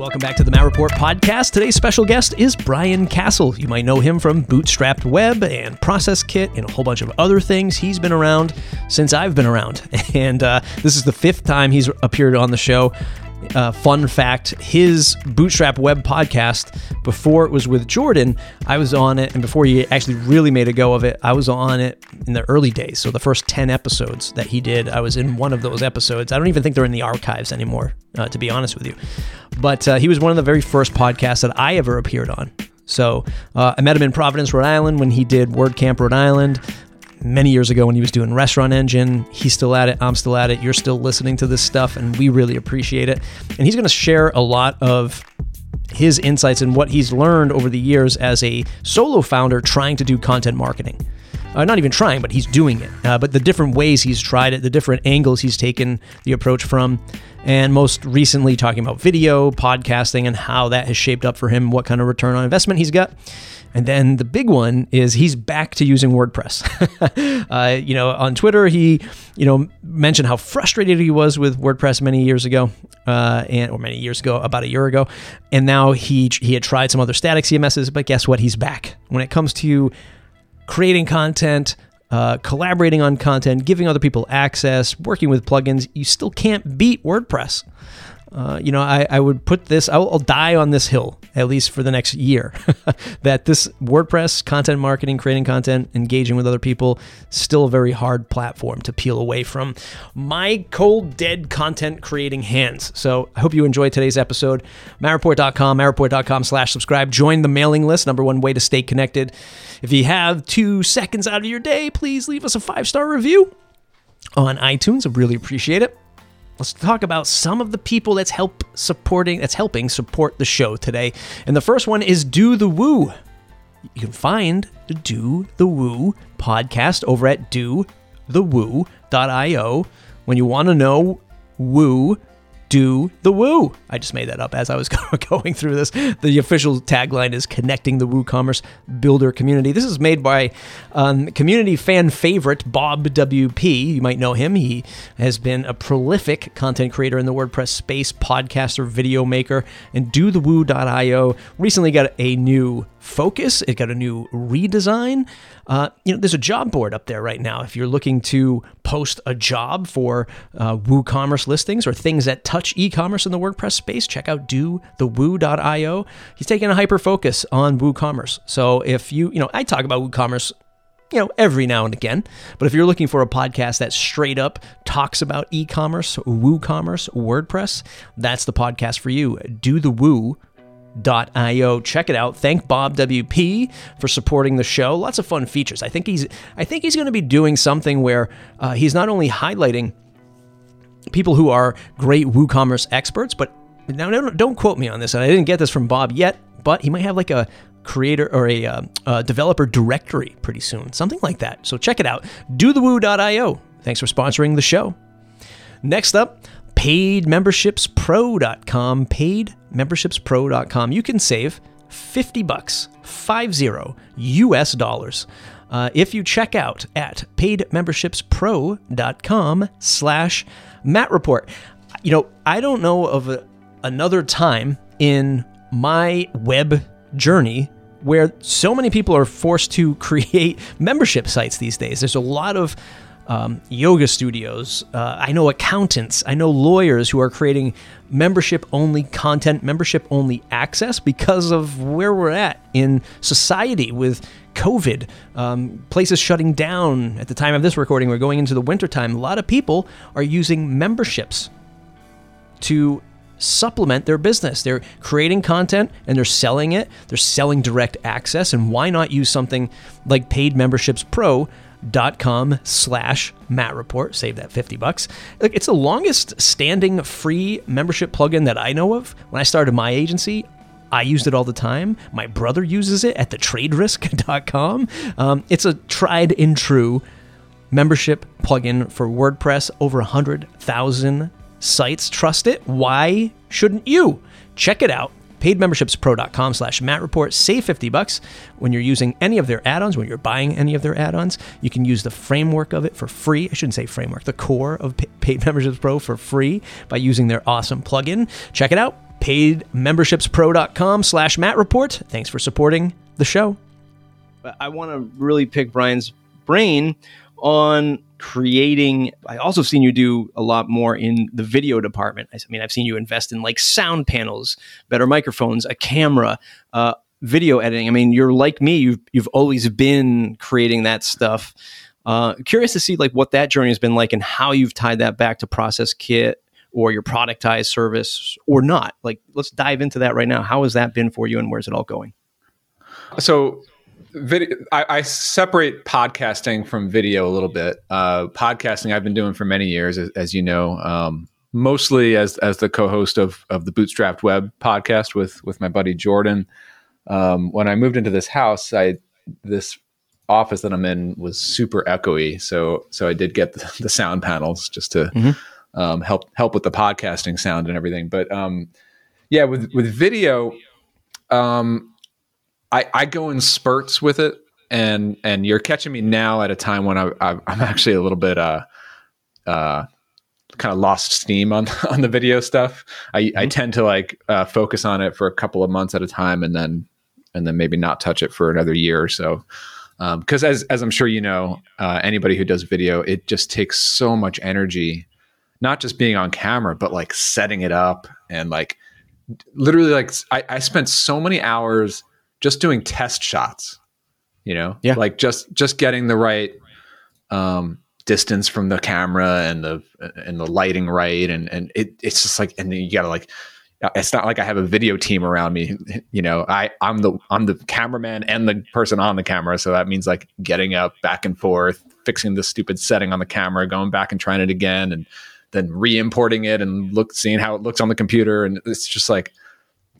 Welcome back to the Matt Report podcast. Today's special guest is Brian Castle. You might know him from Bootstrapped Web and Process Kit and a whole bunch of other things. He's been around since I've been around, and uh, this is the fifth time he's appeared on the show. Uh, fun fact his Bootstrapped Web podcast, before it was with Jordan, I was on it, and before he actually really made a go of it, I was on it in the early days. So the first 10 episodes that he did, I was in one of those episodes. I don't even think they're in the archives anymore, uh, to be honest with you. But uh, he was one of the very first podcasts that I ever appeared on. So uh, I met him in Providence, Rhode Island when he did WordCamp Rhode Island many years ago when he was doing Restaurant Engine. He's still at it. I'm still at it. You're still listening to this stuff, and we really appreciate it. And he's going to share a lot of his insights and what he's learned over the years as a solo founder trying to do content marketing. Uh, not even trying, but he's doing it. Uh, but the different ways he's tried it, the different angles he's taken the approach from, and most recently talking about video, podcasting, and how that has shaped up for him, what kind of return on investment he's got. And then the big one is he's back to using WordPress. uh, you know, on Twitter, he, you know, mentioned how frustrated he was with WordPress many years ago, uh, and or many years ago, about a year ago, and now he he had tried some other static CMSs, but guess what? He's back. When it comes to creating content, uh, collaborating on content, giving other people access, working with plugins, you still can't beat WordPress. Uh, you know, I, I would put this, I'll, I'll, die on this hill, at least for the next year, that this WordPress, content marketing, creating content, engaging with other people, still a very hard platform to peel away from my cold, dead content creating hands. So I hope you enjoyed today's episode. MattReport.com, MattReport.com slash subscribe. Join the mailing list, number one way to stay connected. If you have two seconds out of your day, please leave us a five star review on iTunes. I really appreciate it. Let's talk about some of the people that's help supporting that's helping support the show today. And the first one is Do the Woo. You can find the Do the Woo podcast over at dothewoo.io. When you want to know woo, do the woo. I just made that up as I was going through this. The official tagline is connecting the WooCommerce builder community. This is made by um, community fan favorite Bob WP. You might know him. He has been a prolific content creator in the WordPress space, podcaster, video maker, and dothewoo.io recently got a new focus. It got a new redesign. Uh, you know, there's a job board up there right now. If you're looking to post a job for uh, WooCommerce listings or things that touch e-commerce in the WordPress space, check out do the woo.io. He's taking a hyper focus on WooCommerce. So if you, you know, I talk about WooCommerce you know, every now and again. But if you're looking for a podcast that straight up talks about e-commerce, WooCommerce, WordPress, that's the podcast for you. Do the Woo io. Check it out. Thank Bob WP for supporting the show. Lots of fun features. I think he's I think he's going to be doing something where uh, he's not only highlighting people who are great WooCommerce experts, but now don't, don't quote me on this. And I didn't get this from Bob yet, but he might have like a creator or a, uh, a developer directory pretty soon, something like that. So check it out. DoTheWoo.io. Thanks for sponsoring the show. Next up, paidmembershipspro.com, paidmembershipspro.com. You can save 50 bucks, 50 US dollars. Uh, if you check out at paidmembershipspro.com slash Matt Report. You know, I don't know of a, another time in my web journey where so many people are forced to create membership sites these days. There's a lot of um, yoga studios. Uh, I know accountants. I know lawyers who are creating membership only content, membership only access because of where we're at in society with COVID. Um, places shutting down at the time of this recording. We're going into the wintertime. A lot of people are using memberships to supplement their business. They're creating content and they're selling it. They're selling direct access. And why not use something like Paid Memberships Pro? Dot com slash Matt Report. Save that 50 bucks. It's the longest standing free membership plugin that I know of. When I started my agency, I used it all the time. My brother uses it at the traderisk.com. Um, it's a tried and true membership plugin for WordPress. Over 100,000 sites trust it. Why shouldn't you? Check it out paidmembershipspro.com slash Matt Report. Save 50 bucks when you're using any of their add-ons, when you're buying any of their add-ons. You can use the framework of it for free. I shouldn't say framework, the core of Paid Memberships Pro for free by using their awesome plugin. Check it out paidmembershipspro.com slash Matt Report. Thanks for supporting the show. I want to really pick Brian's brain on creating i also seen you do a lot more in the video department. I mean i've seen you invest in like sound panels better microphones a camera uh, video editing. I mean you're like me. You've, you've always been creating that stuff. Uh, curious to see like what that journey has been like and how you've tied that back to process kit or your productized service or not. Like let's dive into that right now. How has that been for you and where's it all going? So video I, I, separate podcasting from video a little bit. Uh, podcasting i've been doing for many years as, as you know um, mostly as as the co-host of of the bootstrapped web podcast with with my buddy jordan. Um, when i moved into this house i this office that i'm in was super echoey so so i did get the, the sound panels just to mm-hmm. um, help help with the podcasting sound and everything. But um, yeah with with video um, I, I go in spurts with it, and and you're catching me now at a time when I, I am actually a little bit uh uh kind of lost steam on on the video stuff. I mm-hmm. I tend to like uh, focus on it for a couple of months at a time, and then and then maybe not touch it for another year or so. Because um, as as I'm sure you know, uh, anybody who does video, it just takes so much energy, not just being on camera, but like setting it up and like literally like I, I spent so many hours just doing test shots you know yeah like just just getting the right um distance from the camera and the and the lighting right and and it, it's just like and you gotta like it's not like I have a video team around me. You know, I I'm the I'm the cameraman and the person on the camera. So that means like getting up back and forth, fixing the stupid setting on the camera, going back and trying it again, and then re-importing it and look seeing how it looks on the computer. And it's just like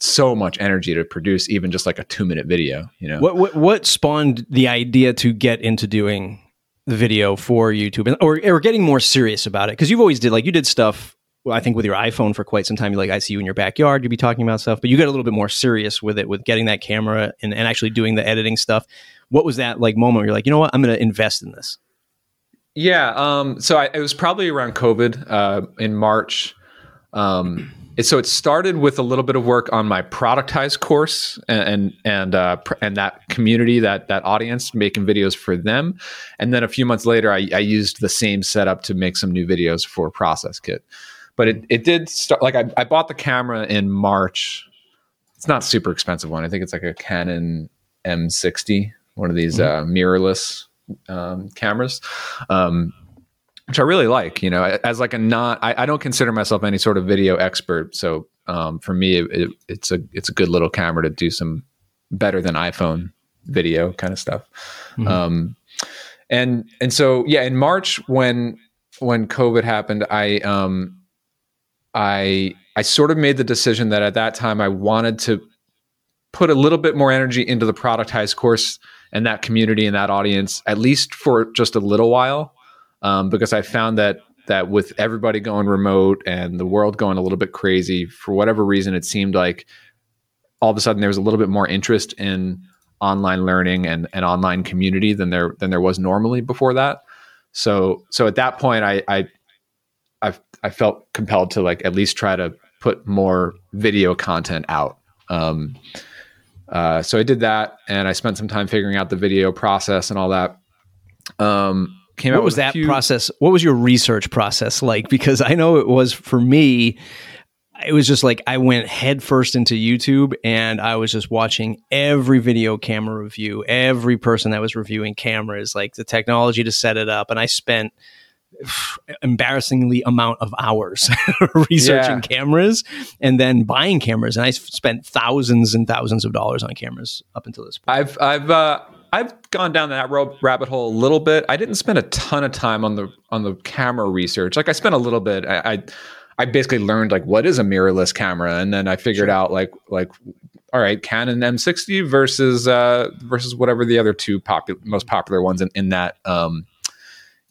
so much energy to produce even just like a two minute video you know what, what what spawned the idea to get into doing the video for youtube or, or getting more serious about it because you've always did like you did stuff well, I think with your iPhone for quite some time, you like I see you in your backyard, you'd be talking about stuff, but you got a little bit more serious with it, with getting that camera and, and actually doing the editing stuff. What was that like moment where you're like, you know what, I'm going to invest in this? Yeah. Um, so I, it was probably around COVID uh, in March. Um, so it started with a little bit of work on my productized course and and and, uh, and that community that that audience making videos for them. And then a few months later I, I, used the same setup to make some new videos for process kit. But it, it did start like I, I bought the camera in march. It's not super expensive one. I think it's like a canon m60 one of these mm-hmm. uh, mirrorless um, cameras. Um, which I really like. You know, as like a not, I, I don't consider myself any sort of video expert. So um, for me, it, it's a it's a good little camera to do some better than iPhone video kind of stuff. Mm-hmm. Um, and and so yeah, in March when when COVID happened, I um, I I sort of made the decision that at that time I wanted to put a little bit more energy into the productized course and that community and that audience, at least for just a little while um, because I found that that with everybody going remote and the world going a little bit crazy, for whatever reason, it seemed like all of a sudden there was a little bit more interest in online learning and, and online community than there than there was normally before that. So so at that point, I I I, I felt compelled to like at least try to put more video content out. Um, uh, so I did that, and I spent some time figuring out the video process and all that. Um, came what out. Was that few... process? What was your research process like? Because I know it was for me. It was just like I went headfirst into YouTube and I was just watching every video camera review, every person that was reviewing cameras, like the technology to set it up. And I spent embarrassingly amount of hours researching yeah. cameras and then buying cameras and i spent thousands and thousands of dollars on cameras up until this point i've i've uh I've gone down that rabbit hole a little bit. I didn't spend a ton of time on the on the camera research. Like I spent a little bit. I I, I basically learned like what is a mirrorless camera, and then I figured sure. out like like all right, Canon M60 versus uh, versus whatever the other two popular most popular ones in, in that um,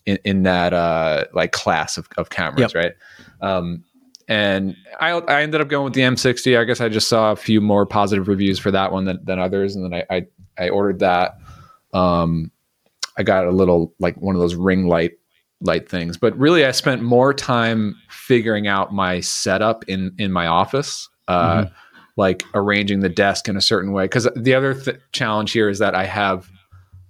in, in that uh, like class of, of cameras, yep. right? Um, and I, I ended up going with the M60. I guess I just saw a few more positive reviews for that one than, than others, and then I, I, I ordered that. Um, I got a little like one of those ring light light things, but really I spent more time figuring out my setup in in my office uh, mm-hmm. like arranging the desk in a certain way. Because the other th- challenge here is that I have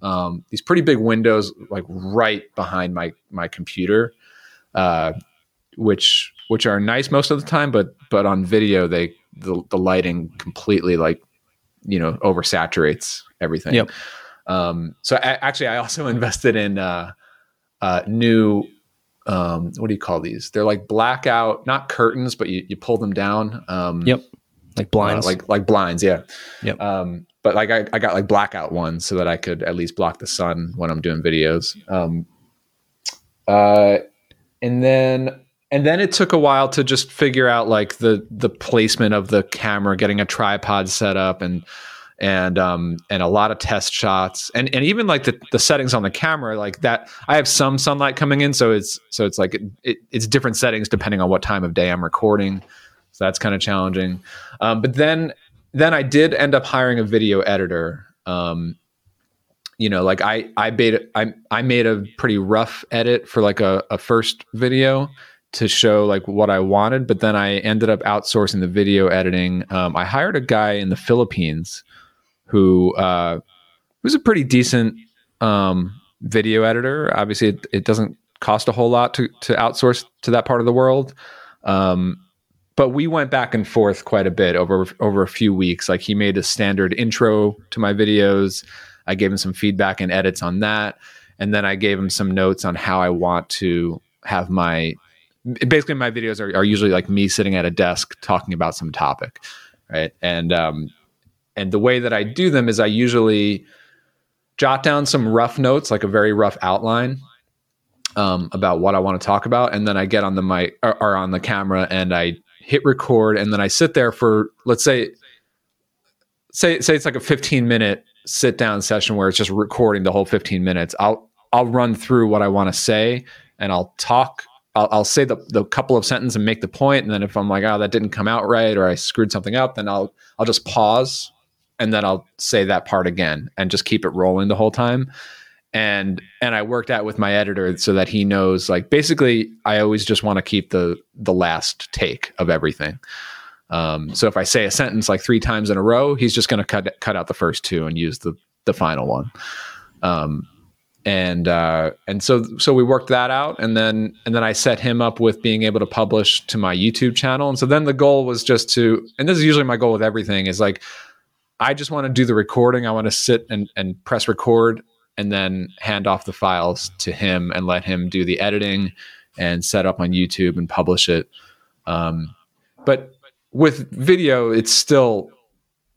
um, these pretty big windows like right behind my my computer, uh, which which are nice most of the time, but but on video they the, the lighting completely like you know oversaturates everything. Yep. Um, so I, actually, I also invested in uh, uh, new. Um, what do you call these? They're like blackout, not curtains, but you, you pull them down. Um, yep, like blinds, uh, like like blinds. Yeah. Yep. Um, but like I, I got like blackout ones so that I could at least block the sun when I'm doing videos. Um, uh, and then and then it took a while to just figure out like the the placement of the camera, getting a tripod set up, and and um and a lot of test shots, and and even like the the settings on the camera, like that. I have some sunlight coming in, so it's so it's like it, it, it's different settings depending on what time of day I'm recording. So that's kind of challenging. Um, but then then I did end up hiring a video editor. Um, you know, like I I made I I made a pretty rough edit for like a, a first video to show like what I wanted, but then I ended up outsourcing the video editing. Um, I hired a guy in the Philippines who uh, was a pretty decent um, video editor. Obviously, it, it, doesn't cost a whole lot to to outsource to that part of the world. Um, but we went back and forth quite a bit over over a few weeks. Like he made a standard intro to my videos. I gave him some feedback and edits on that, and then I gave him some notes on how I want to have my basically my videos are, are usually like me sitting at a desk talking about some topic right and um and the way that i do them is i usually jot down some rough notes like a very rough outline um, about what i want to talk about. And then i get on the mic or, or on the camera and i hit record. And then i sit there for let's say say say it's like a 15 minute sit down session where it's just recording the whole 15 minutes. I'll i'll run through what i want to say and i'll talk. I'll, I'll, say the, the couple of sentences and make the point. point, and then if I'm like, oh, that didn't come out right, or I screwed something up, then I'll I'll just pause, and then I'll say that part again, and just keep it rolling the whole time. And and I worked out with my editor so that he knows, like, basically, I always just want to keep the the last take of everything. Um, so if I say a sentence like three times in a row, he's just going to cut cut out the first two and use the the final one. Um, and uh, and so so we worked that out, and then and then I set him up with being able to publish to my YouTube channel, and so then the goal was just to, and this is usually my goal with everything, is like I just want to do the recording, I want to sit and and press record, and then hand off the files to him and let him do the editing and set up on YouTube and publish it. Um, but with video, it's still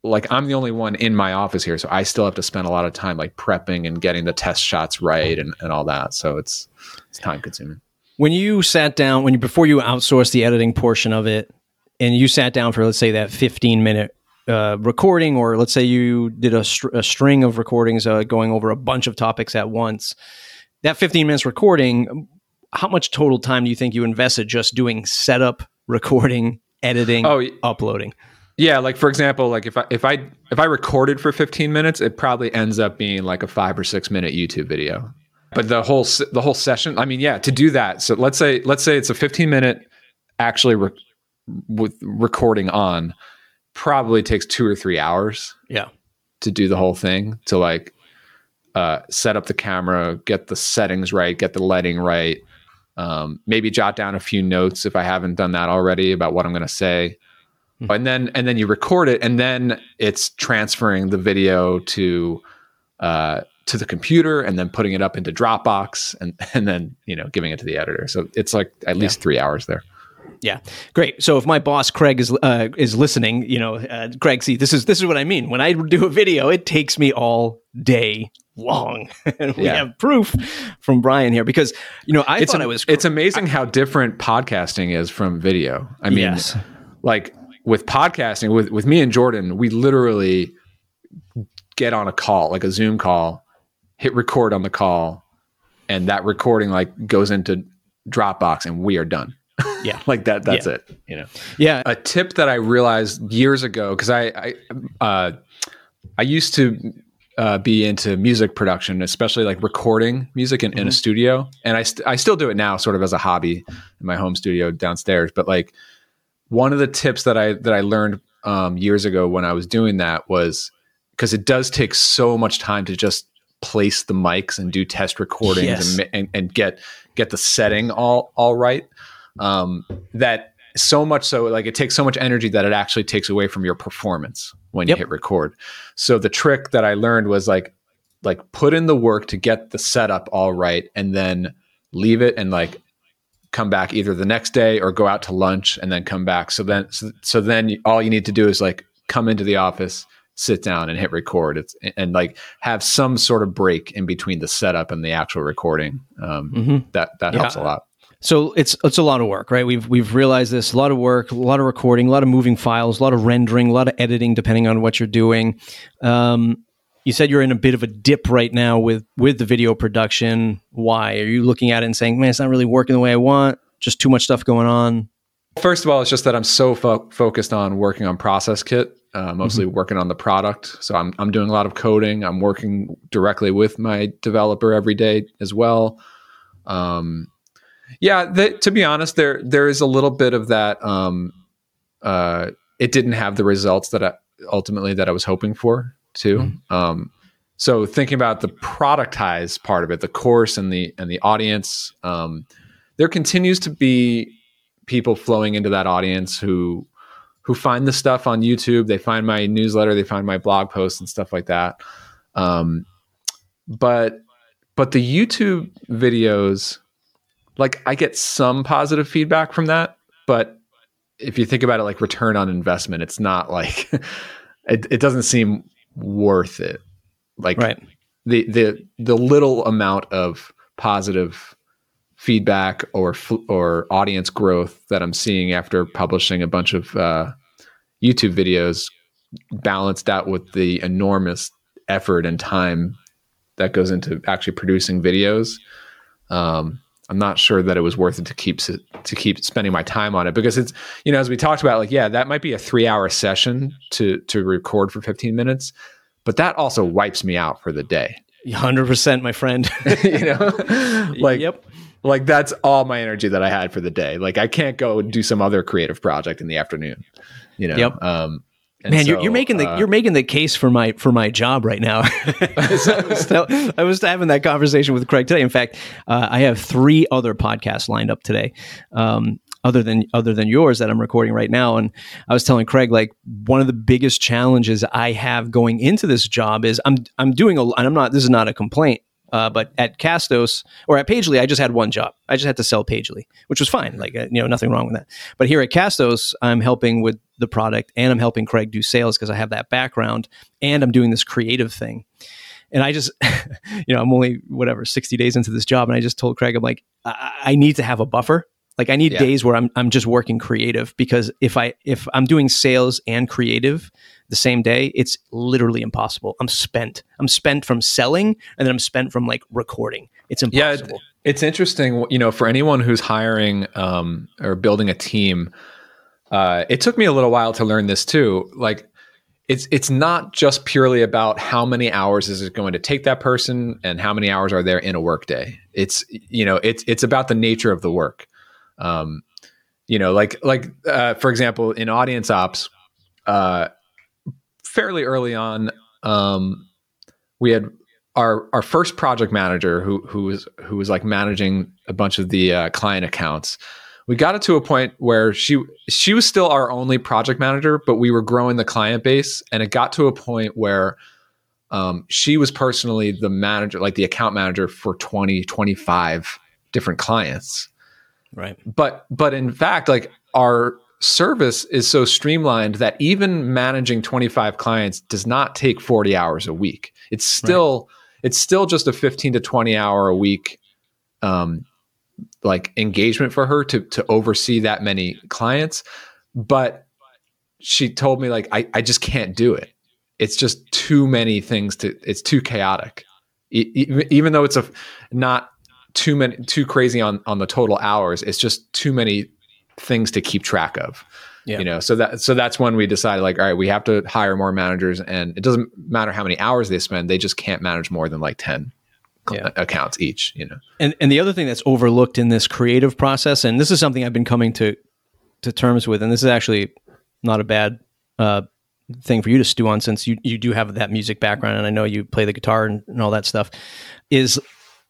like I'm the only one in my office here, so I still have to spend a lot of time like prepping and getting the test shots right and, and all that. So it's it's time consuming. When you sat down, when you before you outsourced the editing portion of it, and you sat down for let's say that 15 minute uh, recording, or let's say you did a, str- a string of recordings uh, going over a bunch of topics at once, that 15 minutes recording, how much total time do you think you invested just doing setup, recording, editing, oh, uploading? Yeah, like for example, like if I if I if I recorded for 15 minutes, it probably ends up being like a 5 or 6 minute YouTube video. But the whole the whole session, I mean, yeah, to do that. So let's say let's say it's a 15 minute actually re- with recording on probably takes 2 or 3 hours. Yeah. To do the whole thing, to like uh, set up the camera, get the settings right, get the lighting right, um, maybe jot down a few notes if I haven't done that already about what I'm going to say mm-hmm. and then and then you record it, and then it's transferring the video to uh, to the computer, and then putting it up into Dropbox, and and then you know giving it to the editor. So it's like at least yeah. three hours there. Yeah, great. So if my boss Craig is uh, is listening, you know, uh, Craig, see, this is this is what I mean. When I do a video, it takes me all day long, and we yeah. have proof from Brian here because you know I it's thought an, it was. It's amazing I, how different podcasting is from video. I mean, yes. like with podcasting with with me and Jordan, we literally get on a call, like a Zoom call, hit record on the call, and that recording like goes into Dropbox and we are done. Yeah. like that that's yeah. it, you know. Yeah. A tip that I realized years ago cuz I I uh I used to uh, be into music production, especially like recording music in, mm-hmm. in a mm-hmm. studio. And I, st- I still do it now, sort of as a hobby in my home studio downstairs. But like one of the tips that I that I learned um, years ago when I was doing that was because it does take so much time to just place the mics and do test recordings Yes. and, and and get get the setting all all right. Um, that so much so like it takes so much energy that it actually takes away from your performance when Yep. you hit record. So the trick that I learned was like like put in the work to get the setup all right and then leave it and like come back either the next day or go out to lunch and then come back. So then so, so then all you need to do is like come into the office, sit down and hit record. It's and like have some sort of break in between the setup and the actual recording. Um, Mhm. That that Yeah. helps a lot. So it's it's a lot of work, right? We've we've realized this. A lot of work, a lot of recording, a lot of moving files, a lot of rendering, a lot of editing, depending on what you're doing. Um, you said you're in a bit of a dip right now with with the video production. Why are you looking at it and saying, "Man, it's not really working the way I want"? Just too much stuff going on. First of all, it's just that I'm so fo- focused on working on Process Kit, uh, mostly working on the product. So I'm I'm doing a lot of coding. I'm working directly with my developer every day as well. Um, yeah, the, to be honest, there there is a little bit of that. Um, uh, it didn't have the results that I, ultimately that I was hoping for too. Um, so thinking about the productized part of it, the course and the and the audience, um, there continues to be people flowing into that audience who who find the stuff on YouTube. They find my newsletter, they find my blog posts and stuff like that. Um, but but the YouTube videos, like I get some positive feedback from that, but if you think about it like return on investment, it's not like it, it doesn't seem worth it. Like Right. the the the little amount of positive feedback or or audience growth that I'm seeing after publishing a bunch of uh, YouTube videos, balanced out with the enormous effort and time that goes into actually producing videos. Um, I'm not sure that it was worth it to keep to keep spending my time on it because it's you know as we talked about like yeah that might be a three hour session to to record for 15 minutes, but that also wipes me out for the day. Hundred percent, my friend. you know, like yep. like that's all my energy that I had for the day. Like I can't go do some other creative project in the afternoon. You know, Yep. um, and Man, you're, you're making the uh, you're making the case for my for my job right now. So I, was tell- I was having that conversation with Craig today. In fact, uh, I have three other podcasts lined up today, um, other than other than yours that I'm recording right now. And I was telling Craig like one of the biggest challenges I have going into this job is I'm I'm doing a and I'm not this is not a complaint. Uh, but at Castos or at Pagely, I just had one job. I just had to sell Pagely, which was fine. Like, uh, you know, nothing wrong with that. But here at Castos, I'm helping with the product and I'm helping Craig do sales because I have that background and I'm doing this creative thing. And I just, you know, I'm only whatever 60 days into this job, and I just told Craig, I'm like, I, I need to have a buffer. Like, I need Yeah. days where I'm I'm just working creative because if I if I'm doing sales and creative the same day, it's literally impossible. I'm spent. I'm spent from selling, and then I'm spent from like recording. It's impossible. it- it's interesting. You know, for anyone who's hiring um, or building a team, uh, it took me a little while to learn this too. Like, it's it's not just purely about how many hours is it going to take that person and how many hours are there in a workday. It's you know, it's it's about the nature of the work. Um, you know, like like uh, for example, in audience ops, uh, fairly early on, um, we had our our first project manager who who was who was like managing a bunch of the uh, client accounts. We got it to a point where she she was still our only project manager, but we were growing the client base, and it got to a point where um, she was personally the manager, like the account manager for 20, 25 different clients Right. but but in fact like our service is so streamlined that even managing 25 clients does not take 40 hours a week. It's still it's still just a 15 to 20 hour a week um like engagement for her to to oversee that many clients. But she told me like i, I just can't do it. It's just too many things to it's too chaotic. E- even though it's a not too many too crazy on on the total hours it's just too many things to keep track of Yeah. you know so that so that's when we decided like all right we have to hire more managers and it doesn't matter how many hours they spend they just can't manage more than like 10 cl- Yeah. accounts each you know And and the other thing that's overlooked in this creative process, and this is something I've been coming to to terms with, and this is actually not a bad uh, thing for you to stew on since you, you do have that music background and I know you play the guitar and, and all that stuff is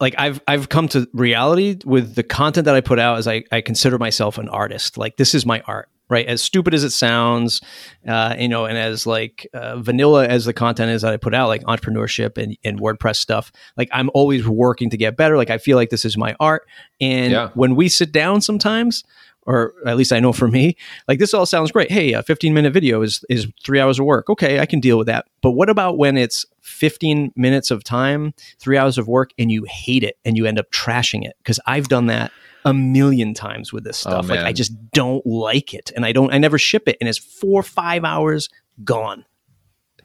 like I've I've come to reality with the content that I put out as I, I consider myself an artist. Like this is my art, right? As stupid as it sounds, uh, you know, and as like uh, vanilla as the content is that I put out, like entrepreneurship and, and WordPress stuff. Like I'm always working to get better. Like I feel like this is my art. And yeah. when we sit down sometimes, or at least I know for me, like this all sounds great. Hey, a 15 minute video is is three hours of work. Okay, I can deal with that. But what about when it's 15 minutes of time, three hours of work, and you hate it and you end up trashing it? Because I've done that a million times with this oh, stuff. Oh, like I just don't like it, and I don't. I never ship it, and it's four five hours gone.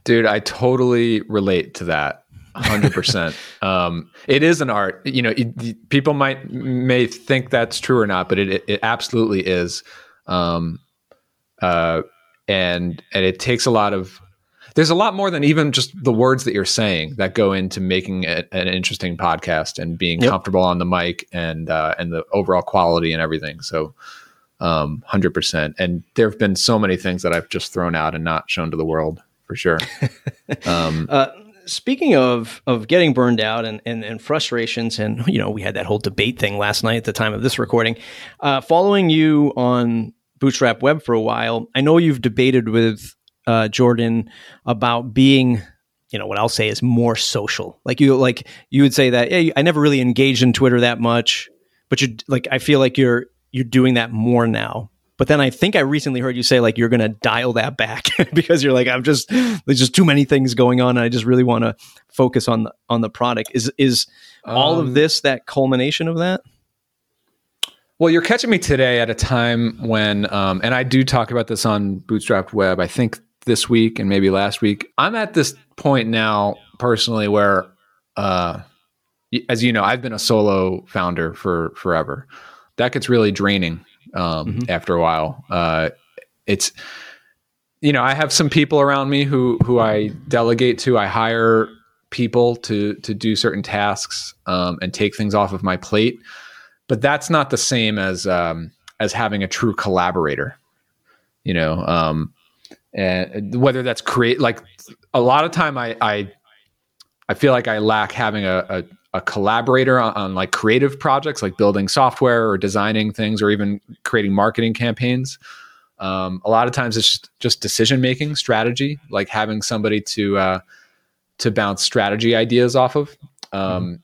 Dude, I totally relate to that hundred percent. Um, it is an art. You know, it, people might may think that's true or not, but it it absolutely is. Um, uh, and and it takes a lot of. There's a lot more than even just the words that you're saying that go into making it an interesting podcast and being yep. comfortable on the mic and uh, and the overall quality and everything. So, um, hundred percent. And there have been so many things that I've just thrown out and not shown to the world for sure. Um, uh, speaking of of getting burned out and, and, and frustrations, and you know, we had that whole debate thing last night at the time of this recording. Uh, following you on Bootstrapped Web for a while, I know you've debated with uh, Jordan about being you know what I'll say is more social. Like you like you would say that I never really engaged in Twitter that much, but you like I feel like you're you're doing that more now. But then I think I recently heard you say like you're going to dial that back because you're like I'm just there's just too many things going on and I just really want to focus on the on the product. Is is um, all of um, this that culmination of that? Well, you're catching me today at a time when, um, and I do talk about this on Bootstrapped Web. I think this week and maybe last week. I'm at this point now personally where, uh, as you know, I've been a solo founder for forever. That gets really draining um, mm-hmm. after a while. Uh, it's you know I have some people around me who who I delegate to. I hire people to to do certain tasks um, and take things off of my plate, but that's not the same as um, as having a true collaborator. You know, um, and whether that's create like a lot of time I I I feel like I lack having a, a a collaborator on, on, like creative projects like building software or designing things or even creating marketing campaigns. Um, a lot of times it's just, just decision making strategy like having somebody to uh, to bounce strategy ideas off of. Um, mm-hmm.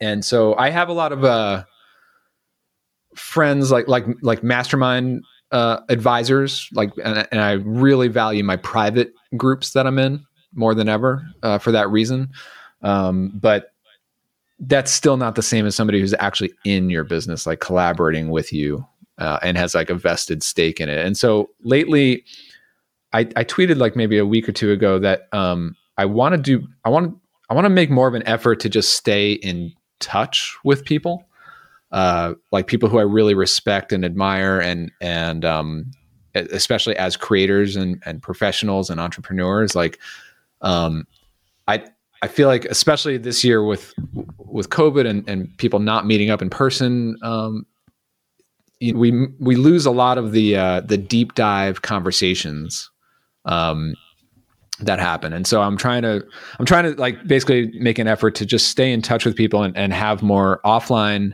and so i have a lot of uh, friends like like like mastermind uh, advisors like and, and, i really value my private groups that i'm in more than ever uh, for that reason. Um, but that's still not the same as somebody who's actually in your business, like collaborating with you uh, and has like a vested stake in it. And so lately, I, I tweeted like maybe a week or two ago that um, I want to do, I want I want to make more of an effort to just stay in touch with people, uh, like people who I really respect and admire, and and um, especially as creators and and professionals and entrepreneurs. Like, um, I I feel like, especially this year with with COVID and, and people not meeting up in person, um, we we lose a lot of the uh, the deep dive conversations um, that happen. And so I'm trying to I'm trying to like basically make an effort to just stay in touch with people and, and have more offline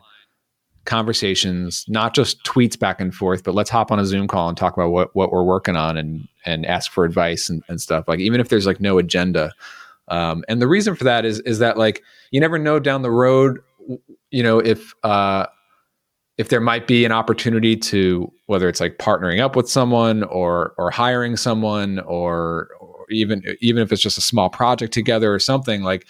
conversations, not just tweets back and forth, but let's hop on a Zoom call and talk about what what we're working on and and ask for advice and, and stuff. Like even if there's like no agenda. Um, and the reason for that is is that like you never know down the road, you know, if uh, if there might be an opportunity to whether it's like partnering up with someone or or hiring someone or, or even even if it's just a small project together or something like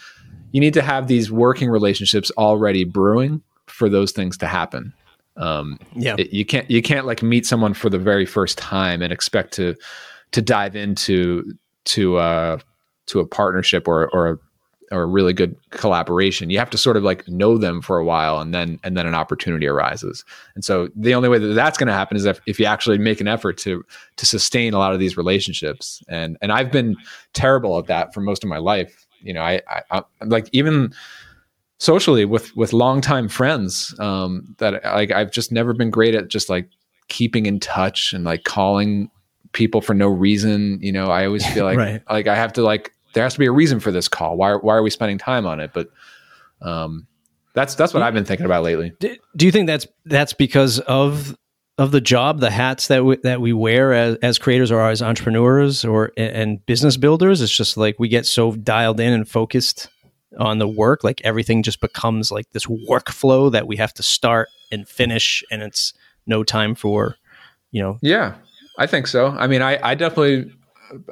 you need to have these working relationships already brewing for those things to happen. Um, yeah. it, you can't you can't like meet someone for the very first time and expect to to dive into to uh to a partnership or or a, or a really good collaboration you have to sort of like know them for a while and then and then an opportunity arises and so the only way that that's going to happen is if, if you actually make an effort to to sustain a lot of these relationships and and i've been terrible at that for most of my life you know i i, I like even socially with with longtime friends um that like i've just never been great at just like keeping in touch and like calling people for no reason. You know, I always feel like right. like I have to like there has to be a reason for this call. Why why are we spending time on it? But um, that's that's what I've been thinking about lately. Do, do you think that's that's because of of the job, the hats that we, that we wear as, as creators or as entrepreneurs or and business builders? It's just like we get so dialed in and focused on the work, like everything just becomes like this workflow that we have to start and finish, and it's no time for, you know. Yeah, I think so. I mean, I, I definitely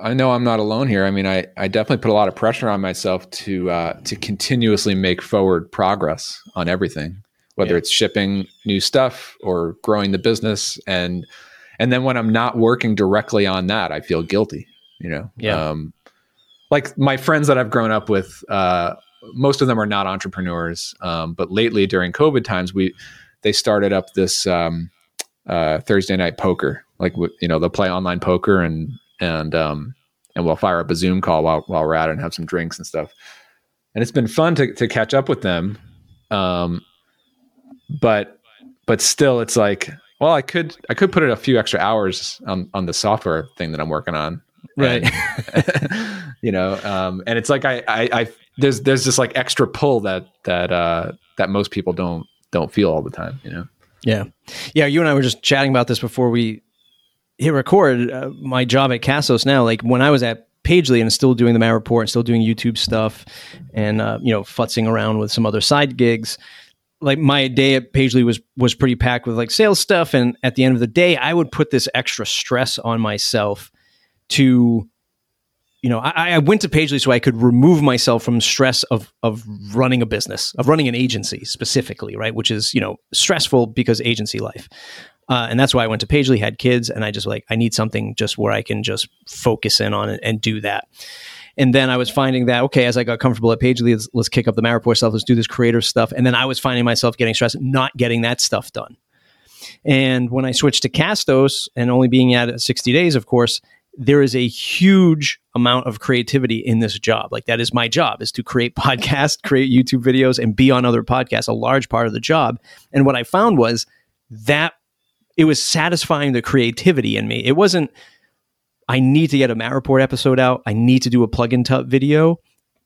I know I'm not alone here. I mean, I, I definitely put a lot of pressure on myself to uh, to continuously make forward progress on everything, whether yeah. it's shipping new stuff or growing the business, and and then when I'm not working directly on that, I feel guilty. You know, yeah. Um, like my friends that I've grown up with, uh, most of them are not entrepreneurs, um, but lately during COVID times, we they started up this um, uh, Thursday night poker. Like you know, they'll play online poker and and um, and we'll fire up a Zoom call while while we're at it and have some drinks and stuff. And it's been fun to to catch up with them. Um, but but still, it's like, well, I could I could put in a few extra hours on on the software thing that I'm working on, right? And, you know, um, and it's like I, I I there's there's this like extra pull that that uh, that most people don't don't feel all the time, you know. Yeah, yeah. You and I were just chatting about this before we hit record, uh, my job at Castos now, like when I was at Pagely and still doing the Matt Report and still doing YouTube stuff and, uh, you know, futzing around with some other side gigs, like my day at Pagely was was pretty packed with like sales stuff. And at the end of the day, I would put this extra stress on myself to, you know, I, I went to Pagely so I could remove myself from stress of of running a business, of running an agency specifically, right? Which is, you know, stressful because agency life. Uh, and that's why I went to Pagely, had kids, and I just like, I need something just where I can just focus in on it and do that. And then I was finding that, okay, as I got comfortable at Pagely, let's, let's kick up the Matt Report stuff, let's do this creative stuff. And then I was finding myself getting stressed, not getting that stuff done. And when I switched to Castos and only being at 60 days, of course, there is a huge amount of creativity in this job. Like that is my job is to create podcasts, create YouTube videos and be on other podcasts, a large part of the job. And what I found was that it was satisfying the creativity in me. It wasn't, I need to get a Matt Report episode out. I need to do a plug-in tut video.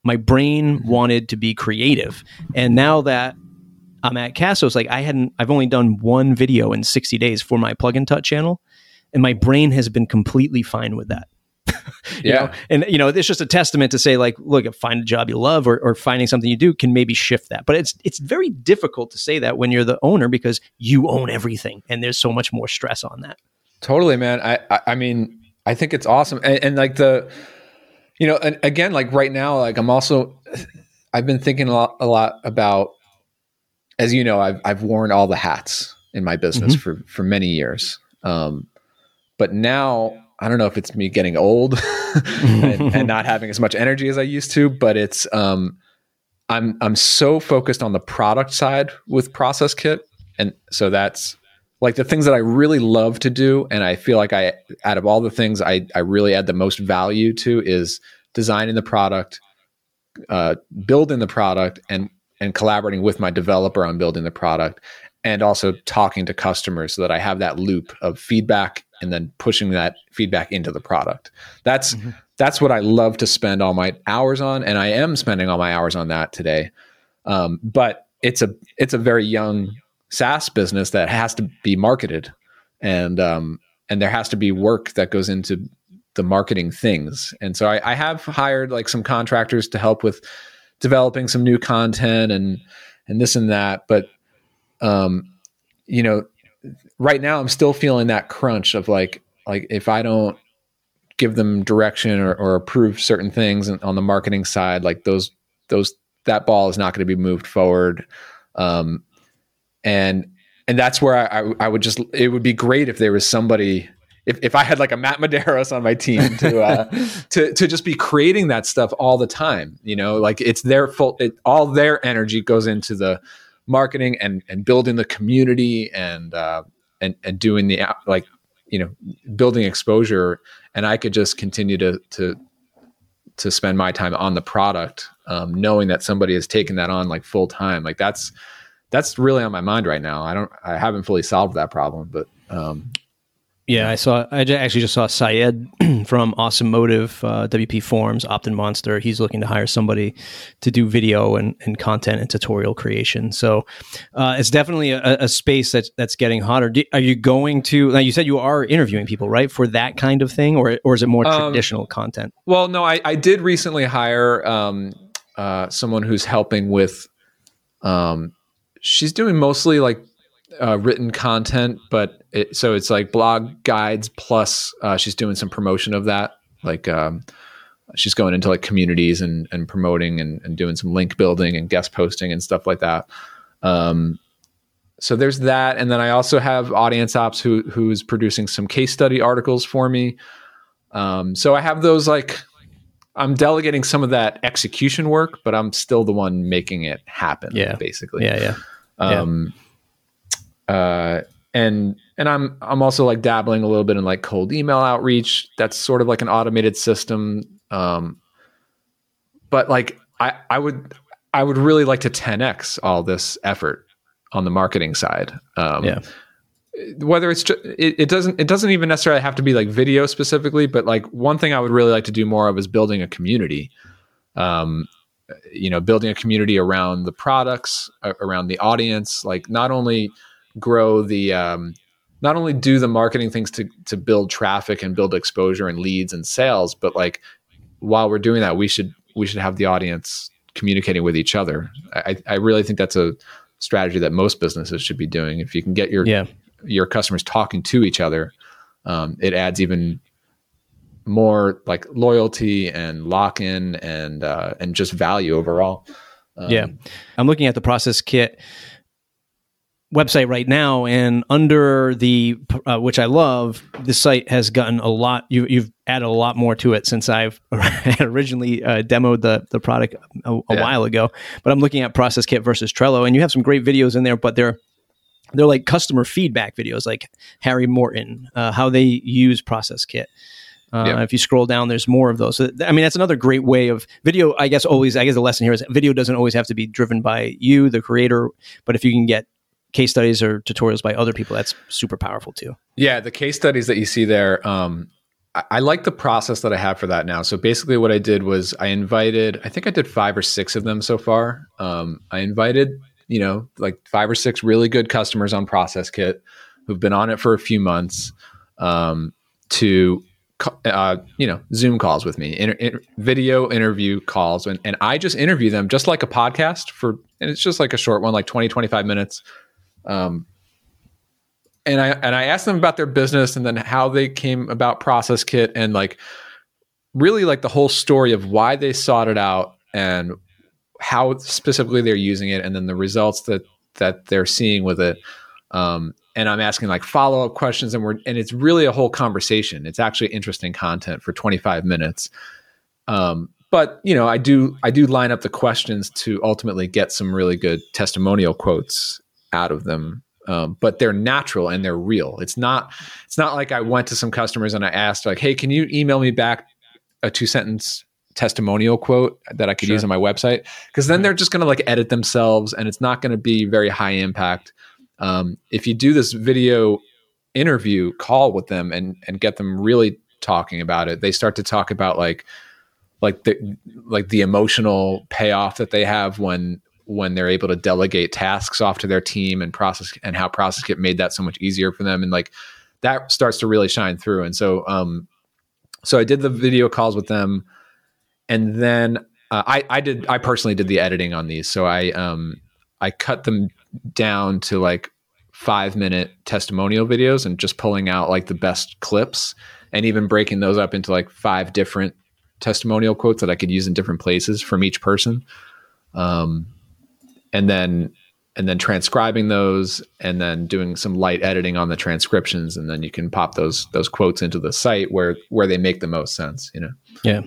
My brain mm-hmm. wanted to be creative. And now that I'm at Castos, like I hadn't, I've only done one video in 60 days for my plug-in tut channel. And my brain has been completely fine with that. yeah. Know? And, you know, it's just a testament to say, like, look, find a job you love or, or finding something you do can maybe shift that. But it's it's very difficult to say that when you're the owner because you own everything and there's so much more stress on that. Totally, man. I, I, I mean, I think it's awesome. And, and like the, you know, and again, like right now, like I'm also, I've been thinking a lot, a lot about, as you know, I've, I've worn all the hats in my business mm-hmm. for, for many years. Um, but now I don't know if it's me getting old and, and, not having as much energy as I used to, but it's um, I'm I'm so focused on the product side with Process Kit, and so that's like the things that I really love to do, and I feel like I out of all the things I I really add the most value to is designing the product, uh, building the product, and and collaborating with my developer on building the product, and also talking to customers so that I have that loop of feedback and then pushing that feedback into the product. That's mm-hmm. that's what I love to spend all my hours on, and I am spending all my hours on that today. Um, but it's a it's a very young SaaS business that has to be marketed, and um, and there has to be work that goes into the marketing things. And so I, I have hired like some contractors to help with developing some new content and and this and that. But um, you know, right now I'm still feeling that crunch of like like if I don't give them direction or, or approve certain things on the marketing side, like those those that ball is not going to be moved forward. Um, and and that's where I, I, I would just it would be great if there was somebody if, if I had like a Matt Medeiros on my team to uh, to to just be creating that stuff all the time, you know, like it's their full it, all their energy goes into the marketing and and building the community and uh, and and doing the like you know building exposure and i could just continue to to to spend my time on the product um, knowing that somebody has taken that on like full time like that's that's really on my mind right now. I don't i haven't fully solved that problem but Um, yeah, I saw. I actually just saw Syed from Awesome Motive, uh, WP Forms, Optin Monster. He's looking to hire somebody to do video and, and content and tutorial creation. So uh, it's definitely a, a, space that's that's getting hotter. Do, are you going to? Now you said you are interviewing people, right, for that kind of thing, or or is it more um, traditional content? Well, no, I, I did recently hire um, uh, someone who's helping with. Um, she's doing mostly like uh, written content, but it, so it's like blog guides plus uh, she's doing some promotion of that. Like um, she's going into like communities and, and promoting and, and doing some link building and guest posting and stuff like that. Um, so there's that, and then I also have audience ops who who's producing some case study articles for me. Um, so I have those like I'm delegating some of that execution work, but I'm still the one making it happen. Yeah, basically. Yeah, yeah. Um, yeah uh, and and I'm I'm also like dabbling a little bit in like cold email outreach. That's sort of like an automated system. Um, but like I I would I would really like to 10x all this effort on the marketing side. Um, yeah. Whether it's just, it, it doesn't it doesn't even necessarily have to be like video specifically, but like one thing I would really like to do more of is building a community. Um, you know, building a community around the products, around the audience. Like not only grow the um, not only do the marketing things to to build traffic and build exposure and leads and sales, but like while we're doing that, we should we should have the audience communicating with each other. I, I really think that's a strategy that most businesses should be doing. If you can get your yeah. your customers talking to each other, um, it adds even more like loyalty and lock in and uh, and just value overall. Um, yeah, I'm looking at the process kit website right now, and under the uh, which I love, the site has gotten a lot. You, you've added a lot more to it since I've originally uh, demoed the the product a, a yeah. while ago. But I'm looking at Process Kit versus Trello, and you have some great videos in there, but they're they're like customer feedback videos, like Harry Morton, uh, how they use Process Kit. Uh, yeah. If you scroll down, there's more of those. So, I mean, that's another great way of video. I guess always, I guess the lesson here is video doesn't always have to be driven by you, the creator, but if you can get case studies or tutorials by other people, that's super powerful too. Yeah, the case studies that you see there, um, I, I, like the process that I have for that now. So basically, what I did was I invited, I think I did five or six of them so far. Um, I invited, you know, like five or six really good customers on Process Kit who've been on it for a few months um, to uh, you know, Zoom calls with me, inter- inter- video interview calls. And, and I just interview them just like a podcast for, and it's just like a short one, like 20, 25 minutes. Um, and I and I asked them about their business and then how they came about Process Kit and like really like the whole story of why they sought it out and how specifically they're using it and then the results that that they're seeing with it. Um, and I'm asking like follow up questions and we're and it's really a whole conversation. It's actually interesting content for 25 minutes. Um, but you know, I do I do line up the questions to ultimately get some really good testimonial quotes out of them um, but they're natural and they're real. It's not it's not like i went to some customers and i asked like hey can you email me back a two sentence testimonial quote that i could sure. use on my website? Because then they're just going to like edit themselves and it's not going to be very high impact. Um, if you do this video interview call with them and and get them really talking about it they start to talk about like like the like the emotional payoff that they have when when they're able to delegate tasks off to their team and process and how process kit made that so much easier for them. And like that starts to really shine through. And so um so i did the video calls with them. And then uh, i i did i personally did the editing on these. So i um i cut them down to like five minute testimonial videos and just pulling out like the best clips and even breaking those up into like five different testimonial quotes that i could use in different places from each person. Um and then and then transcribing those and then doing some light editing on the transcriptions. And then you can pop those those quotes into the site where where they make the most sense you know? Yeah.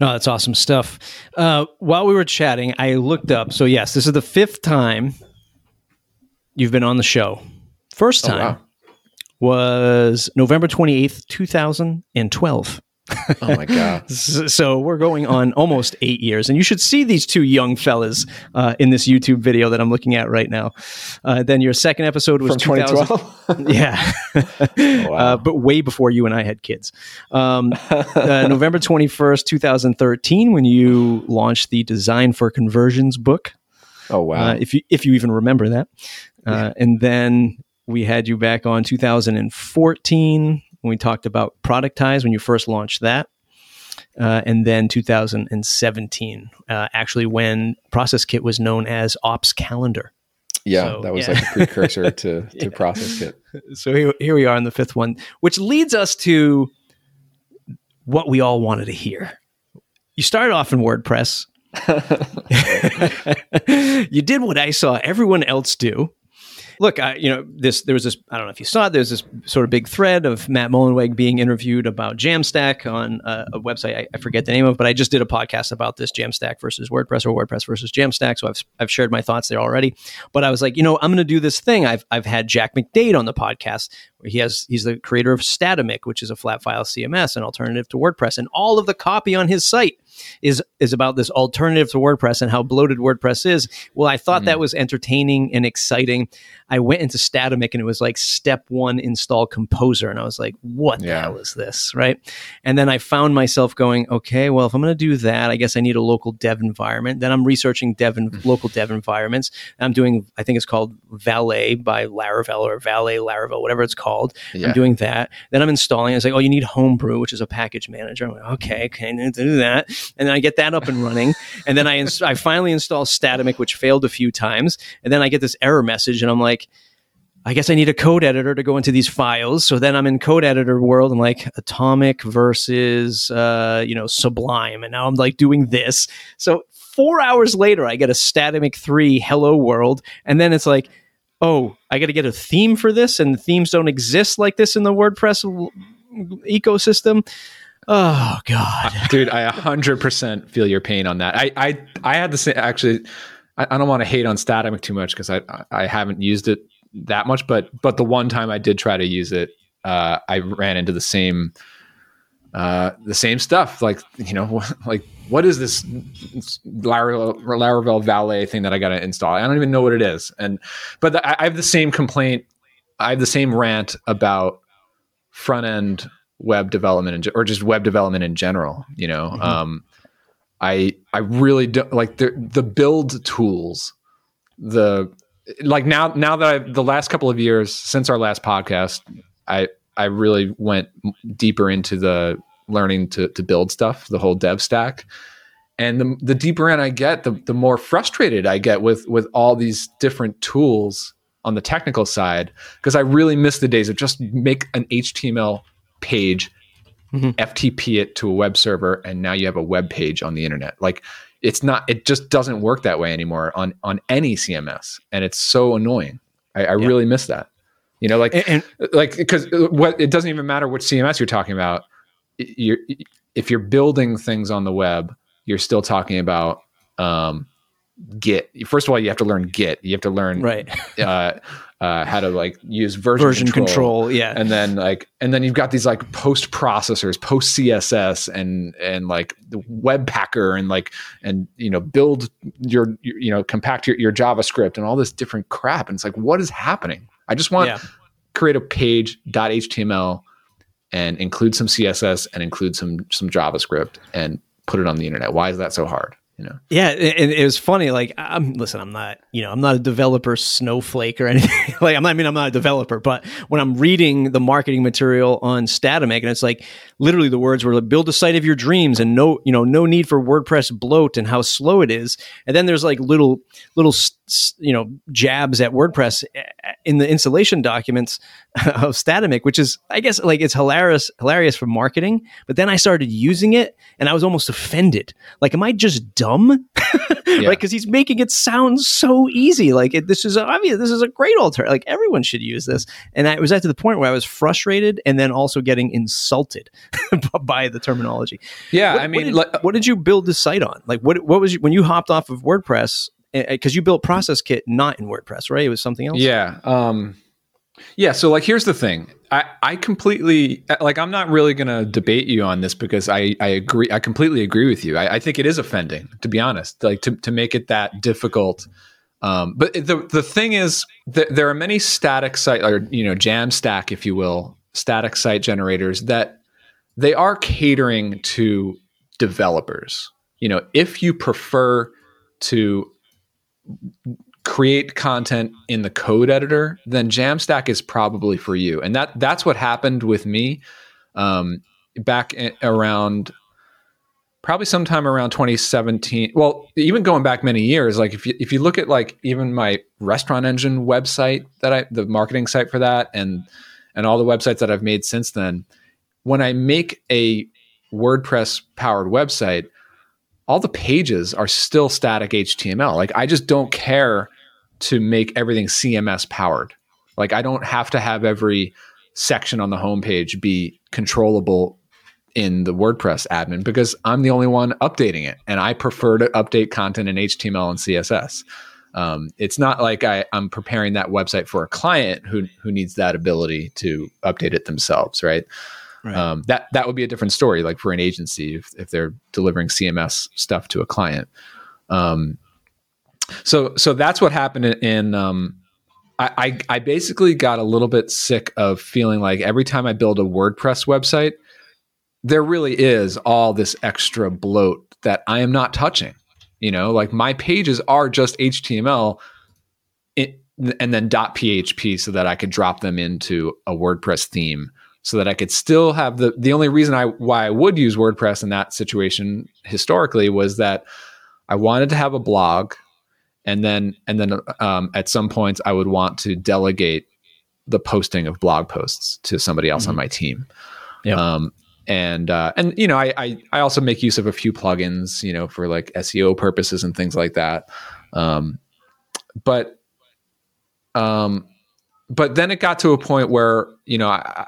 No that's awesome stuff. Uh, while we were chatting i looked up so yes this is the fifth time you've been on the show. First time oh, wow. was november 28th 2012 oh my god! so we're going on almost eight years, and you should see these two young fellas uh, in this YouTube video that I'm looking at right now. Uh, then your second episode was from 2012. yeah, oh, wow. uh, but way before you and I had kids. Um, uh, November 21st, 2013, when you launched the Design for Conversions book. Oh wow! Uh, if you if you even remember that, uh, yeah. and then we had you back on 2014 when we talked about Productize when you first launched that. Uh, and then 2017, uh, actually, when Process Kit was known as Ops Calendar. Yeah, so, that was yeah. like a precursor to, to yeah. Process Kit. So here, here we are in the fifth one, which leads us to what we all wanted to hear. You started off in WordPress. you did what I saw everyone else do look, I, you know, this there was this. I don't know if you saw it. There's this sort of big thread of Matt Mullenweg being interviewed about Jamstack on a, a website. I, I, forget the name of, but I just did a podcast about this Jamstack versus WordPress or WordPress versus Jamstack. So I've I've shared my thoughts there already. But I was like, you know, I'm going to do this thing. I've I've had Jack McDade on the podcast. Where he has he's the creator of Statamic, which is a flat file CMS, an alternative to WordPress, and all of the copy on his site is is about this alternative to WordPress and how bloated WordPress is. Well, I thought mm. that was entertaining and exciting. I went into Statamic and it was like step one install Composer, and I was like, what yeah. the hell is this, right? And then I found myself going, okay, well, if I'm going to do that, I guess I need a local dev environment. Then I'm researching dev mm. local dev environments. I'm doing, I think it's called Valet by Laravel or Valet Laravel, whatever it's called. Yeah. I'm doing that. Then I'm installing. It's like, oh, you need Homebrew, which is a package manager. I'm like, okay, okay, do that and then I get that up and running, and then I ins- I finally install Statamic, which failed a few times, and then I get this error message, and I'm like. I guess I need a code editor to go into these files. So then I'm in code editor world and like atomic versus uh, you know Sublime, and now I'm like doing this. So four hours later, I get a Statamic three Hello World, and then it's like, oh, I got to get a theme for this, and themes don't exist like this in the WordPress ecosystem. Oh God, dude, I 100% feel your pain on that. I I I had the same actually. I, I don't want to hate on Statamic too much because I I haven't used it that much, but but the one time I did try to use it, uh, I ran into the same uh, the same stuff. Like you know, like what is this Laravel, Laravel Valet thing that I got to install? I don't even know what it is. And but the, I have the same complaint. I have the same rant about front end web development or just web development in general. You know, mm-hmm. um, I I really don't like the the build tools. The like now now that I the last couple of years since our last podcast, I I really went deeper into the learning to to build stuff, the whole dev stack. And the the deeper in I get, the the more frustrated I get with with all these different tools on the technical side because I really miss the days of just make an HTML page, mm-hmm. FTP it to a web server, and now you have a web page on the internet. Like it's not, it just doesn't work that way anymore on on any CMS, and it's so annoying. I, I yeah. really miss that. You know, like and, and like because what it doesn't even matter which CMS you're talking about. You're if you're building things on the web, you're still talking about um, Git. First of all, you have to learn Git. You have to learn right. uh, uh, how to like use version, version control. control. yeah and then like and then you've got these like post processors post css and and like the webpacker and like and you know build your, your you know compact your, your javascript and all this different crap and it's like what is happening i just want yeah. create a page html and include some css and include some some javascript and put it on the internet why is that so hard you know? Yeah and it, was funny like i'm listen i'm not you know i'm not a developer snowflake or anything. Like i'm I mean i'm not a developer but when i'm reading the marketing material on Statamic and it's like literally the words were like, build a site of your dreams and no you know no need for wordpress bloat and how slow it is. And then there's like little little you know jabs at wordpress eh, eh, in the installation documents of Statamic which is i guess like it's hilarious hilarious for marketing. But then i started using it and i was almost offended. Like am i just dumb yeah. like because he's making it sound so easy. Like it, this is obvious this is a great alternative like everyone should use this. And i was at to the point where i was frustrated and then also getting insulted by the terminology. Yeah what, i mean what did, uh, what did, you build this site on? Like what, what was you, when you hopped off of wordpress eh, eh, because you built process kit not in wordpress right? It was something else? Yeah um Yeah, so like here's the thing. I, I completely like I'm not really gonna debate you on this because I, I agree I completely agree with you. I, I think it is offending, to be honest, like to, to make it that difficult. Um, but the the thing is there are many static site or you know Jamstack, if you will, static site generators that they are catering to developers. You know, if you prefer to create content in the code editor, then Jamstack is probably for you. And that that's what happened with me um, back around probably sometime around 2017. Well, even going back many years, like if you if you look at like even my restaurant engine website that I the marketing site for that and and all the websites that I've made since then, when I make a WordPress powered website, all the pages are still static HTML. Like I just don't care to make everything CMS powered. Like I don't have to have every section on the homepage be controllable in the WordPress admin because I'm the only one updating it, and I prefer to update content in HTML and CSS. Um, it's not like I, am preparing that website for a client who who needs that ability to update it themselves, right? right. Um, that that would be a different story, like for an agency if if they're delivering CMS stuff to a client. Um, so so that's what happened in um, I, I, I basically got a little bit sick of feeling like every time I build a WordPress website, there really is all this extra bloat that I am not touching. You know, like my pages are just HTML and then .php so that I could drop them into a WordPress theme so that I could still have the the only reason I why I would use WordPress in that situation historically was that I wanted to have a blog and then and then um, at some points I would want to delegate the posting of blog posts to somebody else mm-hmm. on my team. Yeah. Um, and uh, and you know I, I, I also make use of a few plugins you know for like SEO purposes and things like that. Um, but um, but then it got to a point where you know I,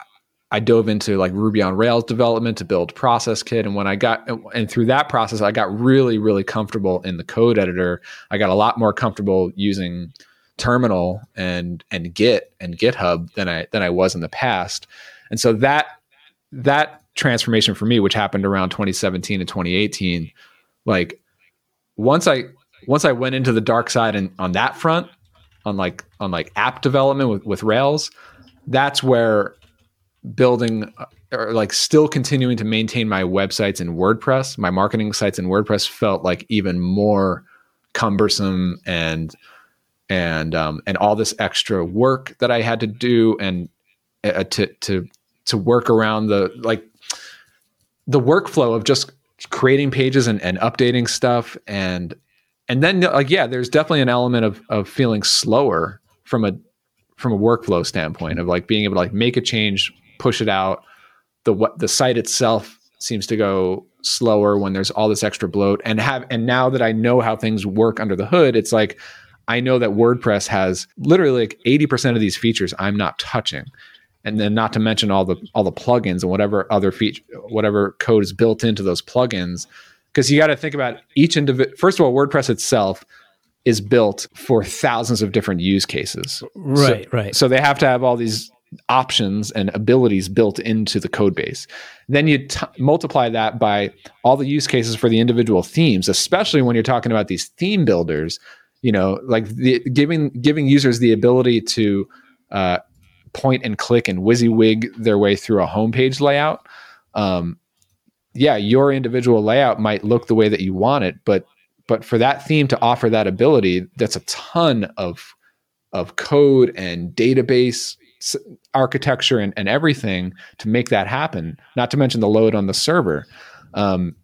I dove into like Ruby on Rails development to build Process Kit. And when I got, and through that process, I got really, really comfortable in the code editor. I got a lot more comfortable using Terminal and and Git and GitHub than I than I was in the past. And so that that transformation for me, which happened around 2017 and 2018, like once I once I went into the dark side and on that front, on like on like app development with, with Rails, that's where building uh, or like still continuing to maintain my websites in WordPress, my marketing sites in WordPress felt like even more cumbersome and and um, and all this extra work that I had to do and uh, to to to work around the like the workflow of just creating pages and, and updating stuff and and then like yeah there's definitely an element of of feeling slower from a from a workflow standpoint of like being able to like make a change push it out. The what the site itself seems to go slower when there's all this extra bloat and have and now that I know how things work under the hood, it's like I know that WordPress has literally like 80% of these features I'm not touching. And then not to mention all the all the plugins and whatever other feature whatever code is built into those plugins. Because you got to think about each individual first of all, WordPress itself is built for thousands of different use cases. Right, so, right. So they have to have all these options and abilities built into the code base. Then you t- multiply that by all the use cases for the individual themes, especially when you're talking about these theme builders. You know, like the, giving giving users the ability to uh, point and click and WYSIWYG their way through a homepage layout. Um, yeah, your individual layout might look the way that you want it, but but for that theme to offer that ability, that's a ton of of code and database architecture and, and everything to make that happen not to mention the load on the server. Um,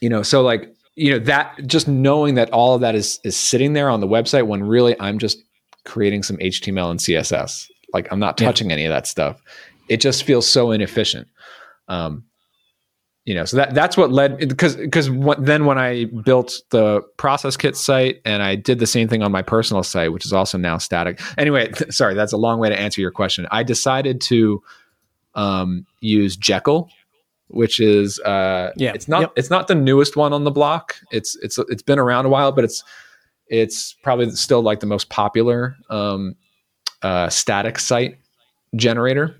you know so like you know that just knowing that all of that is is sitting there on the website when really i'm just creating some html and css like i'm not touching yeah. any of that stuff. It just feels so inefficient. Um, you know so that that's what led because because then when i built the process kit site and i did the same thing on my personal site which is also now static anyway sorry that's a long way to answer your question i decided to um, use jekyll which is uh, yeah it's not yep. it's not the newest one on the block it's it's it's been around a while but it's it's probably still like the most popular um, uh, static site generator.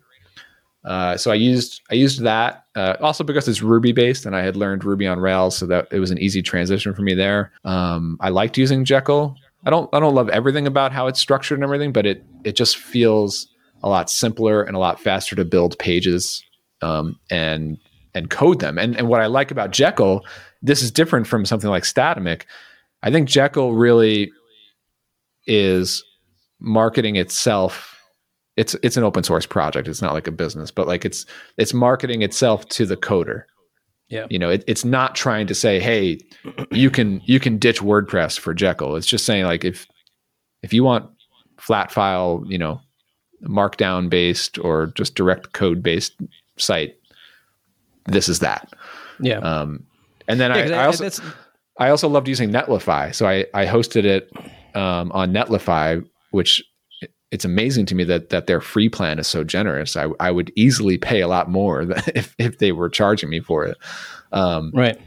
Uh, so I used I used that uh, also because it's Ruby based, and I had learned Ruby on Rails, so that it was an easy transition for me there. Um, I liked using Jekyll. I don't I don't love everything about how it's structured and everything, but it it just feels a lot simpler and a lot faster to build pages um, and and code them. And and what I like about Jekyll, this is different from something like Statamic. I think Jekyll really is marketing itself it's it's an open source project. It's not like a business, but like it's it's marketing itself to the coder. Yeah. You know, it, it's not trying to say, hey, you can you can ditch WordPress for Jekyll. It's just saying like if if you want flat file, you know, markdown based or just direct code based site, this is that. Yeah. Um, and then yeah, I, I, also I also loved using Netlify, so I I hosted it um, on Netlify, which it's amazing to me that that their free plan is so generous. I, I would easily pay a lot more if if they were charging me for it. Um, right.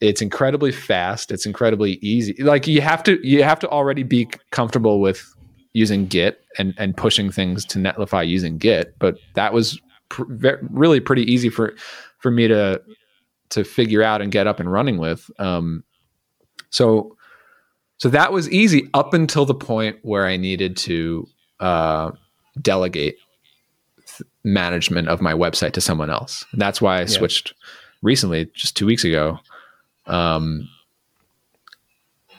It's incredibly fast. It's incredibly easy. Like you have to you have to already be comfortable with using Git and and pushing things to Netlify using Git. But that was pr- really pretty easy for for me to to figure out and get up and running with. Um, so so that was easy up until the point where I needed to uh, delegate th- management of my website to someone else. And that's why I yeah. switched recently, just two weeks ago. Um,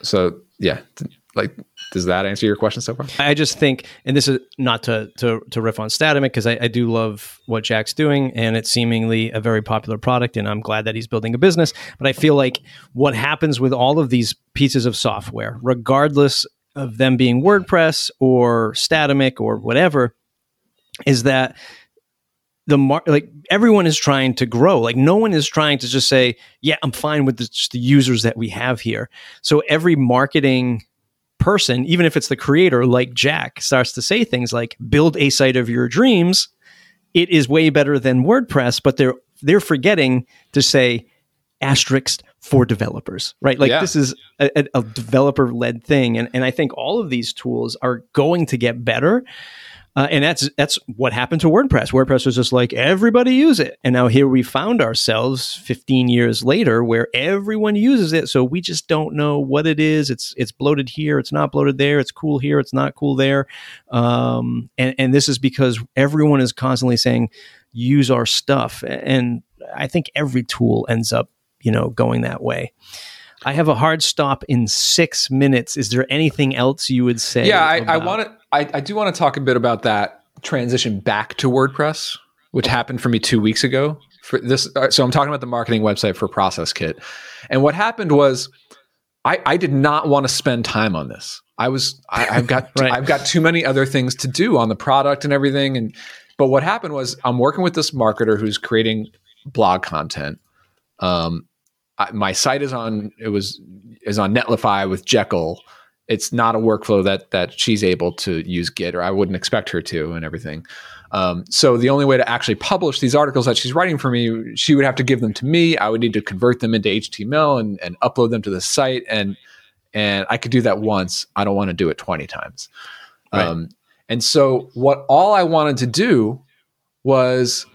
so yeah, th- like does that answer your question so far? I just think, and this is not to to, to riff on Statamic because I, I, do love what Jack's doing, and it's seemingly a very popular product, and I'm glad that he's building a business. But I feel like what happens with all of these pieces of software, regardless of them being WordPress or Statamic or whatever is that the mar- like everyone is trying to grow. Like no one is trying to just say, "Yeah, I'm fine with the, just the users that we have here." So every marketing person, even if it's the creator like Jack, starts to say things like, "Build a site of your dreams." It is way better than WordPress, but they're they're forgetting to say asterisk for developers, right? Like yeah. this is a, a developer led thing. And, and I think all of these tools are going to get better. Uh, and that's that's what happened to WordPress. WordPress was just like everybody use it, and now here we found ourselves 15 years later, where everyone uses it. So we just don't know what it is. It's it's bloated here, it's not bloated there. It's cool here, it's not cool there. Um, and and this is because everyone is constantly saying use our stuff, and I think every tool ends up you know, going that way. I have a hard stop in six minutes. Is there anything else you would say? Yeah, I, I want to. I, I do want to talk a bit about that transition back to WordPress, which happened for me two weeks ago. For this, uh, so I'm talking about the marketing website for Process Kit, and what happened was, I, I did not want to spend time on this. I was I, have got right. I've got too many other things to do on the product and everything, and but what happened was I'm working with this marketer who's creating blog content. Um, my site is on it was is on Netlify with Jekyll. It's not a workflow that that she's able to use Git, or I wouldn't expect her to, and everything. Um, so the only way to actually publish these articles that she's writing for me, she would have to give them to me. I would need to convert them into HTML and, and upload them to the site, and and I could do that once. I don't want to do it twenty times. Right. Um, and so what all I wanted to do was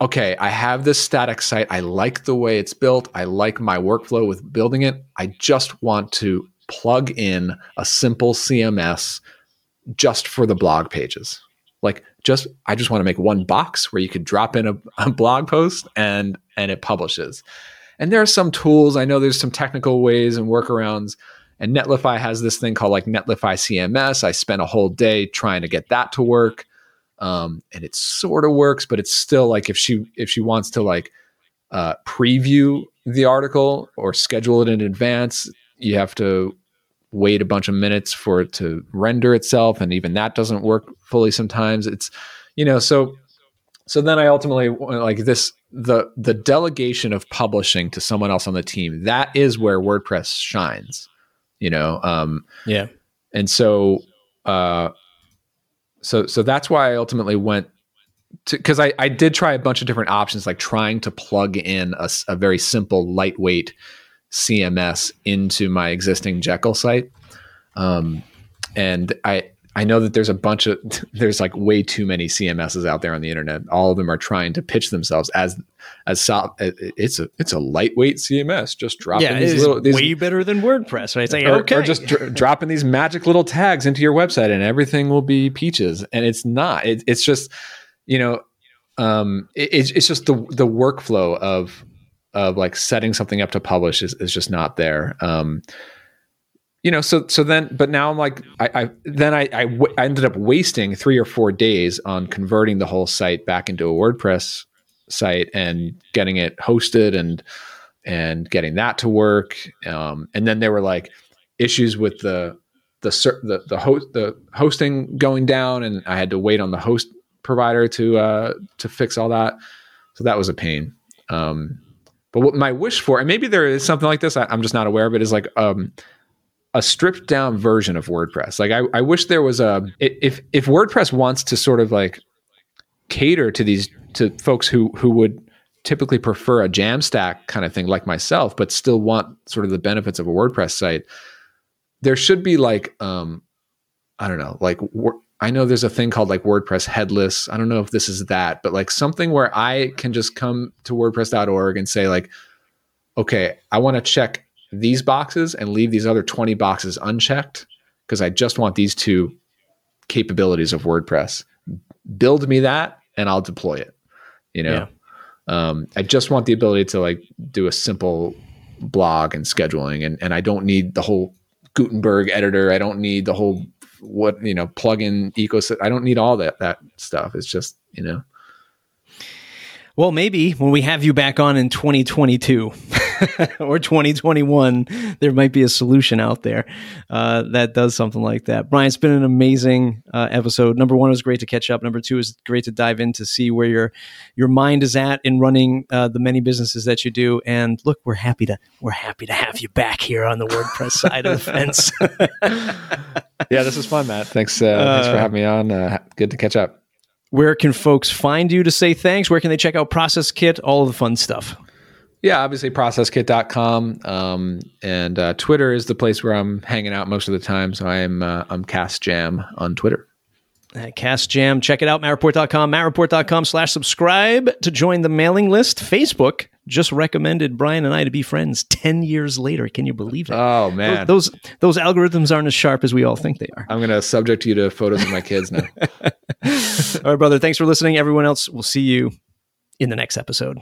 okay, I have this static site. I like the way it's built. I like my workflow with building it. I just want to plug in a simple CMS just for the blog pages. Like just I just want to make one box where you could drop in a, a blog post and and it publishes. And there are some tools. I know there's some technical ways and workarounds. And Netlify has this thing called like Netlify CMS. I spent a whole day trying to get that to work um, and it sort of works, but it's still like if she if she wants to like uh, preview the article or schedule it in advance, you have to wait a bunch of minutes for it to render itself, and even that doesn't work fully. Sometimes it's you know so so then I ultimately like this the the delegation of publishing to someone else on the team that is where WordPress shines, you know. Um, yeah, and so uh, so so that's why I ultimately went to because I, I did try a bunch of different options like trying to plug in a, a very simple lightweight CMS into my existing Jekyll site um, and I I I know that there's a bunch of there's like way too many CMSs out there on the internet. All of them are trying to pitch themselves as as so, it's a it's a lightweight CMS. Just dropping yeah, these little these, way better than WordPress. Right? Say, or, okay, or just dr- dropping these magic little tags into your website and everything will be peaches. And it's not. It, it's just you know, um, it, it's it's just the the workflow of of like setting something up to publish is, is just not there. Um, you know, so so then, but now I'm like, I, I then I, I, w- I ended up wasting three or four days on converting the whole site back into a WordPress site and getting it hosted and and getting that to work. Um, and then there were like issues with the the the the the hosting going down, and I had to wait on the host provider to uh, to fix all that. So that was a pain. Um, but what my wish for, and maybe there is something like this, I, am just not aware of it, is like um, a stripped down version of WordPress. Like I, I wish there was a if if WordPress wants to sort of like cater to these to folks who who would typically prefer a Jamstack kind of thing like myself, but still want sort of the benefits of a WordPress site. There should be like um I don't know, like I know there's a thing called like WordPress headless. I don't know if this is that, but like something where I can just come to wordpress.org and say like okay, I want to check these boxes and leave these other 20 boxes unchecked because I just want these two capabilities of WordPress. Build me that and I'll deploy it. You know, yeah. um, I just want the ability to like do a simple blog and scheduling, and and I don't need the whole Gutenberg editor. I don't need the whole what you know plugin ecosystem. I don't need all that that stuff. It's just you know. Well, maybe when we have you back on in 2022. or 2021, there might be a solution out there uh, that does something like that. Brian, it's been an amazing uh, episode. Number one, it was great to catch up. Number two, is great to dive in to see where your your mind is at in running uh, the many businesses that you do. And look, we're happy to we're happy to have you back here on the WordPress side of the fence. yeah, this is fun, Matt. Thanks, uh, thanks for uh, having me on. Uh, good to catch up. Where can folks find you to say thanks? Where can they check out Process Kit? All of the fun stuff. Yeah, obviously processkit.com. Um, and uh, Twitter is the place where I'm hanging out most of the time. So I'm uh, I'm CasJam on Twitter. Uh, CasJam, check it out, mattreport.com, mattreport.com slash subscribe to join the mailing list. Facebook just recommended Brian and I to be friends 10 years later. Can you believe it? Oh, man. Those, those, those algorithms aren't as sharp as we all think they are. I'm going to subject you to photos of my kids now. all right, brother. Thanks for listening. Everyone else, we'll see you in the next episode.